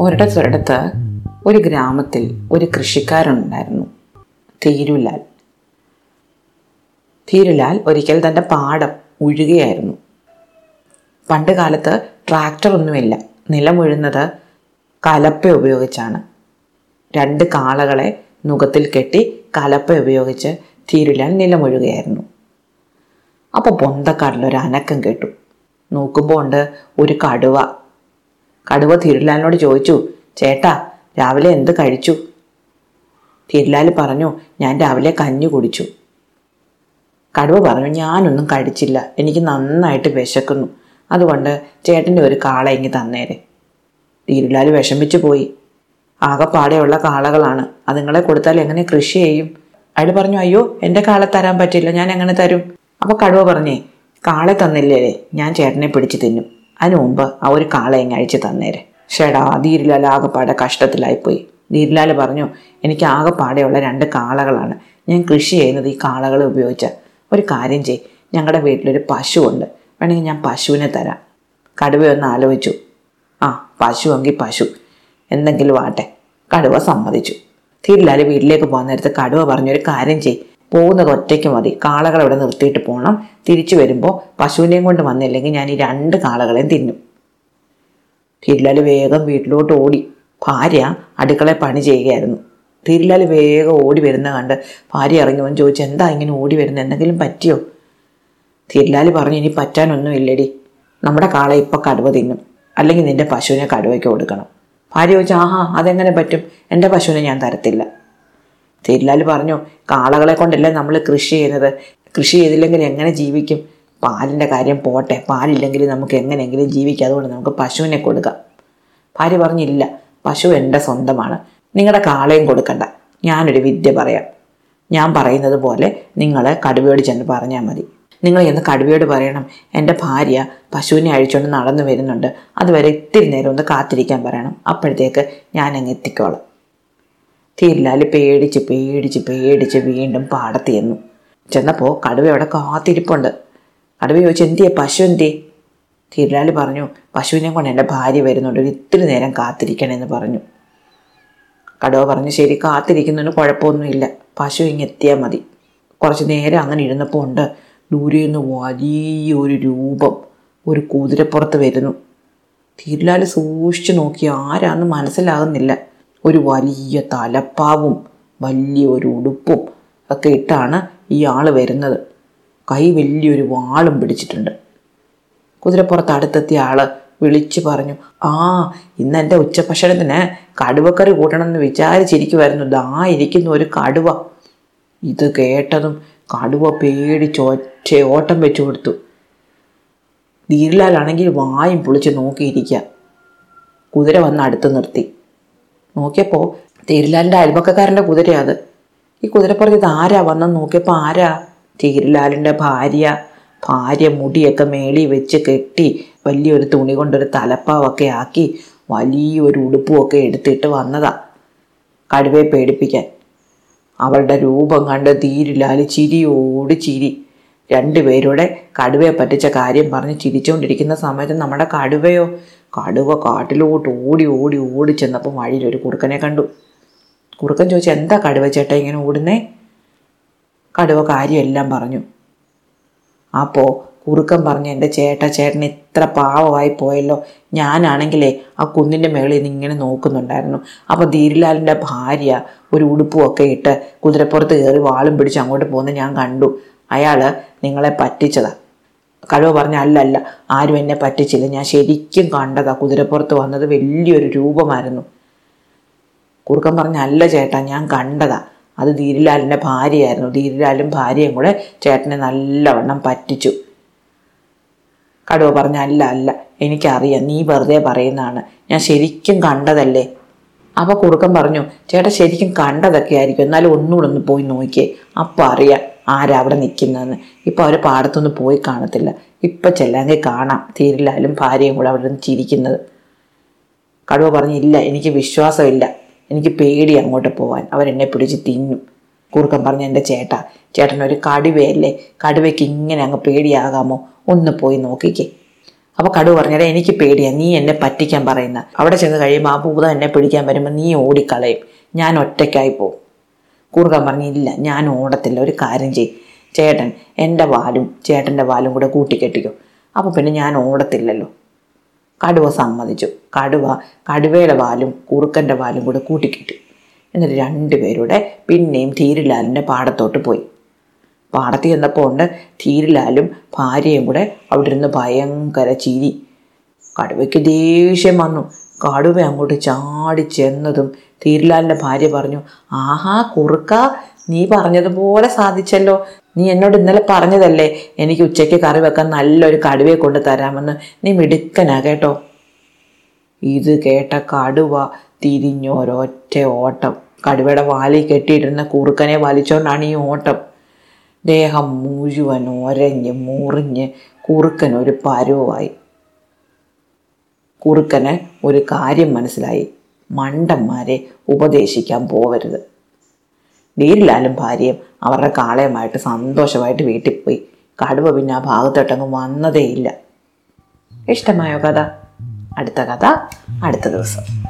ഒരിടത്തൊരിടത്ത് ഒരു ഗ്രാമത്തിൽ ഒരു കൃഷിക്കാരനുണ്ടായിരുന്നു. തീരുലാൽ. തീരുലാൽ ഒരിക്കൽ തന്റെ പാടം ഉഴുകയായിരുന്നു. പണ്ട് കാലത്ത് ട്രാക്ടറൊന്നുമില്ല നിലമുഴുന്നത് കലപ്പ ഉപയോഗിച്ചാണ്. രണ്ട് കാളകളെ നുഖത്തിൽ കെട്ടി കലപ്പ ഉപയോഗിച്ച് തീരുലാൽ നിലമൊഴുകയായിരുന്നു അപ്പോൾ പൊന്തക്കാട്ടിലൊരു അനക്കം കേട്ടു. നോക്കുമ്പോൾ ഉണ്ട് ഒരു കടുവ. കടുവ തിരുലാലിനോട് ചോദിച്ചു ചേട്ടാ രാവിലെ എന്ത് കഴിച്ചു? തിരുലാൽ പറഞ്ഞു ഞാൻ രാവിലെ കഞ്ഞി കുടിച്ചു. കടുവ പറഞ്ഞു ഞാനൊന്നും കഴിച്ചില്ല. എനിക്ക് നന്നായിട്ട് വിശക്കുന്നു. അതുകൊണ്ട് ചേട്ടന്റെ ഒരു കാള ഇങ്ങി തന്നേരെ. തിരുലാൽ വിഷമിച്ചു പോയി. ആകെപ്പാടെയുള്ള കാളകളാണ്. അതുങ്ങളെ കൊടുത്താൽ എങ്ങനെ കൃഷി ചെയ്യും? അയാൾ പറഞ്ഞു അയ്യോ എന്റെ കാള തരാൻ പറ്റില്ല. ഞാൻ എങ്ങനെ തരും? അപ്പോൾ കടുവ പറഞ്ഞേ കാളെ തന്നില്ലേ? ഞാൻ ചേട്ടനെ പിടിച്ച് തിന്നും. അതിനു മുമ്പ് ആ ഒരു കാളെ എങ്ങ അഴിച്ച് തന്നേരെ. ഷേടാ ധീരലാൽ ആകെപ്പാടെ കഷ്ടത്തിലായിപ്പോയി. ധീരലാൽ പറഞ്ഞു എനിക്ക് ആകെപ്പാടെയുള്ള രണ്ട് കാളകളാണ്. ഞാൻ കൃഷി ചെയ്യുന്നത് ഈ കാളകളെ ഉപയോഗിച്ച. ഒരു കാര്യം ചെയ് ഞങ്ങളുടെ വീട്ടിലൊരു പശുവുണ്ട്. വേണമെങ്കിൽ ഞാൻ പശുവിനെ തരാം. ഒന്ന് ആലോചിച്ചു. ആ പശു എങ്കിൽ പശു. എന്തെങ്കിലും ആട്ടെ. കടുവ സമ്മതിച്ചു. തിരിലാൽ വീട്ടിലേക്ക് പോകാൻ നേരത്ത് കടുവ പറഞ്ഞൊരു കാര്യം ചെയ് പോകുന്നത് ഒറ്റയ്ക്ക് മതി. കാളകളെ അവിടെ നിർത്തിയിട്ട് പോകണം തിരിച്ചു വരുമ്പോൾ പശുവിനെയും കൊണ്ട് വന്നില്ലെങ്കിൽ ഞാൻ ഈ രണ്ട് കാളകളെയും തിന്നും. തിരിലാൽ വേഗം വീട്ടിലോട്ട് ഓടി. ഭാര്യ അടുക്കളയിൽ പണി ചെയ്യുകയായിരുന്നു. തിരിലാൽ വേഗം ഓടി വരുന്ന കണ്ട് ഭാര്യ ഇറങ്ങി വന്ന് ചോദിച്ചു എന്താ ഇങ്ങനെ ഓടി വരുന്നത്? എന്തെങ്കിലും പറ്റിയോ? തിരിലാൽ പറഞ്ഞു ഇനി പറ്റാനൊന്നും ഇല്ലടി നമ്മുടെ കാളെ ഇപ്പോൾ കടുവ തിന്നും. അല്ലെങ്കിൽ നിന്റെ പശുവിനെ കടുവയ്ക്ക് കൊടുക്കണം. ഭാര്യ ചോദിച്ചു ആഹാ അതെങ്ങനെ പറ്റും? എന്റെ പശുവിനെ ഞാൻ തരത്തില്ല. തിരിലാൽ പറഞ്ഞു കാളകളെ കൊണ്ടല്ലേ നമ്മൾ കൃഷി ചെയ്യുന്നത്? കൃഷി ചെയ്തില്ലെങ്കിൽ എങ്ങനെ ജീവിക്കും? പാലിന്റെ കാര്യം പോട്ടെ പാലില്ലെങ്കിൽ നമുക്ക് എങ്ങനെയെങ്കിലും ജീവിക്കാം. അതുകൊണ്ട് നമുക്ക് പശുവിനെ കൊടുക്കാം. ഭാര്യ പറഞ്ഞില്ല പശു എന്റെ സ്വന്തമാണ്. നിങ്ങളുടെ കാളയും കൊടുക്കണ്ട. ഞാനൊരു വിദ്യ പറയാം. ഞാൻ പറയുന്നത് പോലെ നിങ്ങൾ കടുവയോട് ചെന്ന് പറഞ്ഞാൽ മതി. നിങ്ങൾ ചെന്ന് കടുവയോട് പറയണം എന്റെ ഭാര്യ പശുവിനെ അഴിച്ചുകൊണ്ട് നടന്നു വരുന്നുണ്ട്. അതുവരെ ഇത്തിരി നേരം ഒന്ന് കാത്തിരിക്കാൻ പറയണം. അപ്പോഴത്തേക്ക് ഞാൻ അങ്ങ് എത്തിക്കോളാം. തിരിലാൽ പേടിച്ച് പേടിച്ച് പേടിച്ച് വീണ്ടും പാടത്ത് ചെന്നു. ചെന്നപ്പോൾ കടുവ അവിടെ കാത്തിരിപ്പുണ്ട്. കടുവ ചോദിച്ചു എന്തിയെ പശു എന്തിയെ? തിരിലാൽ പറഞ്ഞു പശുവിനെ കൊണ്ട് എന്റെ ഭാര്യ വരുന്നുണ്ട്. ഒരു ഇത്തിരി നേരം കാത്തിരിക്കണമെന്ന് പറഞ്ഞു. കടുവ പറഞ്ഞു ശരി കാത്തിരിക്കുന്നതിന് കുഴപ്പമൊന്നുമില്ല. പശു ഇങ്ങ് എത്തിയാൽ മതി. കുറച്ച് നേരം അങ്ങനെ ഇരുന്നപ്പോൾ ഉണ്ട് ദൂരെ നിന്ന് വലിയൊരു രൂപം. ഒരു കുതിരപ്പുറത്ത് വരുന്നു. തിരുലാൽ സൂക്ഷിച്ചു നോക്കി ആരാന്ന് മനസ്സിലാകുന്നില്ല. ഒരു വലിയ തലപ്പാവും വലിയ ഒരു ഉടുപ്പും ഒക്കെ ഇട്ടാണ് ഈ ആൾ വരുന്നത്. കൈ വലിയൊരു വാളും പിടിച്ചിട്ടുണ്ട്. കുതിരപ്പുറത്ത് അടുത്തെത്തിയ ആൾ വിളിച്ചു പറഞ്ഞു ആ ഇന്ന് എന്റെ ഉച്ചഭക്ഷണത്തിന് കടുവക്കറി കൂട്ടണമെന്ന് വിചാരിച്ചിരിക്കുമായിരുന്നു ദാ ഇരിക്കുന്ന ഒരു കടുവ. ഇത് കേട്ടതും കടുവ പേടിച്ച് ഒറ്റ ഓട്ടം വെച്ചു കൊടുത്തു. ധീരലാലാണെങ്കിൽ വായും പൊളിച്ച് നോക്കിയിരിക്കുക. കുതിര വന്ന് അടുത്ത് നിർത്തി. നോക്കിയപ്പോൾ തീരിലാലിന്റെ അയൽപക്കക്കാരന്റെ കുതിരയാത് ഈ കുതിരപ്പുറത്ത് ഇത് ആരാ? വന്നെന്ന് നോക്കിയപ്പോൾ ആരാ? തീരിലാലിന്റെ ഭാര്യ. ഭാര്യ മുടിയൊക്കെ മേളി വെച്ച് കെട്ടി വലിയൊരു തുണി കൊണ്ടൊരു തലപ്പാവൊക്കെ ആക്കി വലിയൊരു ഉടുപ്പുമൊക്കെ എടുത്തിട്ട് വന്നതാ കടുവയെ പേടിപ്പിക്കാൻ. അവളുടെ രൂപം കണ്ട് തീരുലാലി ചിരിയോട് ചിരി. രണ്ടുപേരുടെ കടുവയെ പറ്റിച്ച കാര്യം പറഞ്ഞ് ചിരിച്ചുകൊണ്ടിരിക്കുന്ന സമയത്ത് നമ്മുടെ കടുവയോ കടുവ കാട്ടിലോട്ട് ഓടി ഓടി ഓടി ചെന്നപ്പോൾ വഴിയിലൊരു കുറുക്കനെ കണ്ടു. കുറുക്കൻ ചോദിച്ചു എന്താ കടുവ ചേട്ടാ ഇങ്ങനെ ഓടുന്നേ? കടുവ കാര്യമെല്ലാം പറഞ്ഞു. അപ്പോൾ കുറുക്കൻ പറഞ്ഞു എന്റെ ചേട്ട ചേട്ടൻ ഇത്ര പാവമായി പോയല്ലോ. ഞാനാണെങ്കിലേ ആ കുന്നിന്റെ മേളിൽ നിന്ന് ഇങ്ങനെ നോക്കുന്നുണ്ടായിരുന്നു. അപ്പോൾ ധീരിലാലിന്റെ ഭാര്യ ഒരു ഉടുപ്പും ഒക്കെ ഇട്ട് കുതിരപ്പുറത്ത് കയറി വാളും പിടിച്ച് അങ്ങോട്ട് പോകുന്നത് ഞാൻ കണ്ടു. അയാൾ നിങ്ങളെ പറ്റിച്ചതാ. കഴിവ് പറഞ്ഞ അല്ലല്ല അല്ല ആരും എന്നെ പറ്റിച്ചില്ല. ഞാൻ ശരിക്കും കണ്ടതാ കുതിരപ്പുറത്ത് വന്നത് വലിയൊരു രൂപമായിരുന്നു. കുറുക്കൻ പറഞ്ഞ അല്ല ചേട്ടാ ഞാൻ കണ്ടതാ. അത് ധീരലാലിന്റെ ഭാര്യയായിരുന്നു. ധീരലാലും ഭാര്യയും കൂടെ ചേട്ടനെ നല്ലവണ്ണം പറ്റിച്ചു. കടുവ പറഞ്ഞ അല്ല അല്ല എനിക്കറിയാം നീ വെറുതെ പറയുന്നതാണ്. ഞാൻ ശരിക്കും കണ്ടതല്ലേ? അപ്പോൾ കുറുക്കൻ പറഞ്ഞു ചേട്ടാ ശരിക്കും കണ്ടതൊക്കെ ആയിരിക്കും എന്നാലും ഒന്നുകൂടെ ഒന്ന് പോയി നോക്കിയേ. അപ്പോൾ അറിയാം. ആരാ അവിടെ നിൽക്കുന്നതെന്ന് ഇപ്പോൾ അവർ പാടത്തൊന്നും പോയി കാണത്തില്ല. ഇപ്പം ചെല്ലാങ്കിൽ കാണാം. തീരില്ലാലും ഭാര്യയും കൂടെ അവിടെ നിന്ന് ചിരിക്കുന്നത്. കടുവ പറഞ്ഞില്ല എനിക്ക് വിശ്വാസമില്ല. എനിക്ക് പേടി അങ്ങോട്ട് പോകാൻ അവരെന്നെ പിടിച്ച് തിന്നും. കുറുക്കൻ പറഞ്ഞു എന്റെ ചേട്ട ചേട്ടനൊരു കടുവയല്ലേ? കടുവയ്ക്ക് ഇങ്ങനെ അങ്ങ് പേടിയാകാമോ? ഒന്ന് പോയി നോക്കിക്കേ. അപ്പോൾ കടുവ പറഞ്ഞാൽ എനിക്ക് പേടിയാ. നീ എന്നെ പറ്റിക്കാൻ പറയുന്ന. അവിടെ ചെന്ന് കഴിയുമ്പോൾ ആ ഭൂതം എന്നെ പിടിക്കാൻ വരുമ്പോൾ നീ ഓടിക്കളയും. ഞാൻ ഒറ്റയ്ക്കായി പോകും കൂർക്കൻ പറഞ്ഞില്ല ഞാൻ ഓടത്തില്ല ഒരു കാര്യം ചെയ് ചേട്ടൻ എന്റെ വാലും ചേട്ടന്റെ വാലും കൂടെ കൂട്ടിക്കെട്ടിക്കോ. അപ്പോൾ പിന്നെ ഞാൻ ഓടത്തില്ലല്ലോ. കടുവ സമ്മതിച്ചു. കടുവ കടുവയുടെ വാലും കുറുക്കന്റെ വാലും കൂടെ കൂട്ടിക്കെട്ടി. എന്നിട്ട് രണ്ടുപേരുടെ പിന്നെയും ധീരിലാലിന്റെ പാടത്തോട്ട് പോയി. പാടത്ത് ചെന്നപ്പോൾ ഉണ്ട് ധീരിലാലും ഭാര്യയും കൂടെ അവിടെ ഇരുന്ന് ഭയങ്കര ചിരി. കടുവയ്ക്ക് ദേഷ്യം വന്നു. കടുവ അങ്ങോട്ട് ചാടി ചെന്നതും ധീരിലാലിന്റെ ഭാര്യ പറഞ്ഞു ആഹാ കുറുക്ക നീ പറഞ്ഞതുപോലെ സാധിച്ചല്ലോ. നീ എന്നോട് ഇന്നലെ പറഞ്ഞതല്ലേ എനിക്ക് ഉച്ചയ്ക്ക് കറി വെക്കാൻ നല്ലൊരു കടുവയെ കൊണ്ട് തരാമെന്ന്. നീ മിടുക്കനാ കേട്ടോ. ഇത് കേട്ട കടുവ തിരിഞ്ഞൊരൊറ്റ ഓട്ടം. കടുവയുടെ വാലി കെട്ടിയിട്ടിരുന്ന കുറുക്കനെ വലിച്ചോണ്ടാണ് ഈ ഓട്ടം. ദേഹം മുഴുവൻ ഒരഞ്ഞ് മുറിഞ്ഞ് കുറുക്കൻ ഒരു പരുവായി. കുറുക്കന് ഒരു കാര്യം മനസ്സിലായി. മണ്ടന്മാരെ ഉപദേശിക്കാൻ പോവരുത്. നീരിലാലും ഭാര്യയും അവരുടെ കാളയുമായിട്ട് സന്തോഷമായിട്ട് വീട്ടിൽ പോയി. കടുവ പിന്നെ ആ ഭാഗത്തോട്ടങ്ങ് വന്നതേയില്ല. ഇഷ്ടമായോ കഥ? അടുത്ത കഥ അടുത്ത ദിവസം.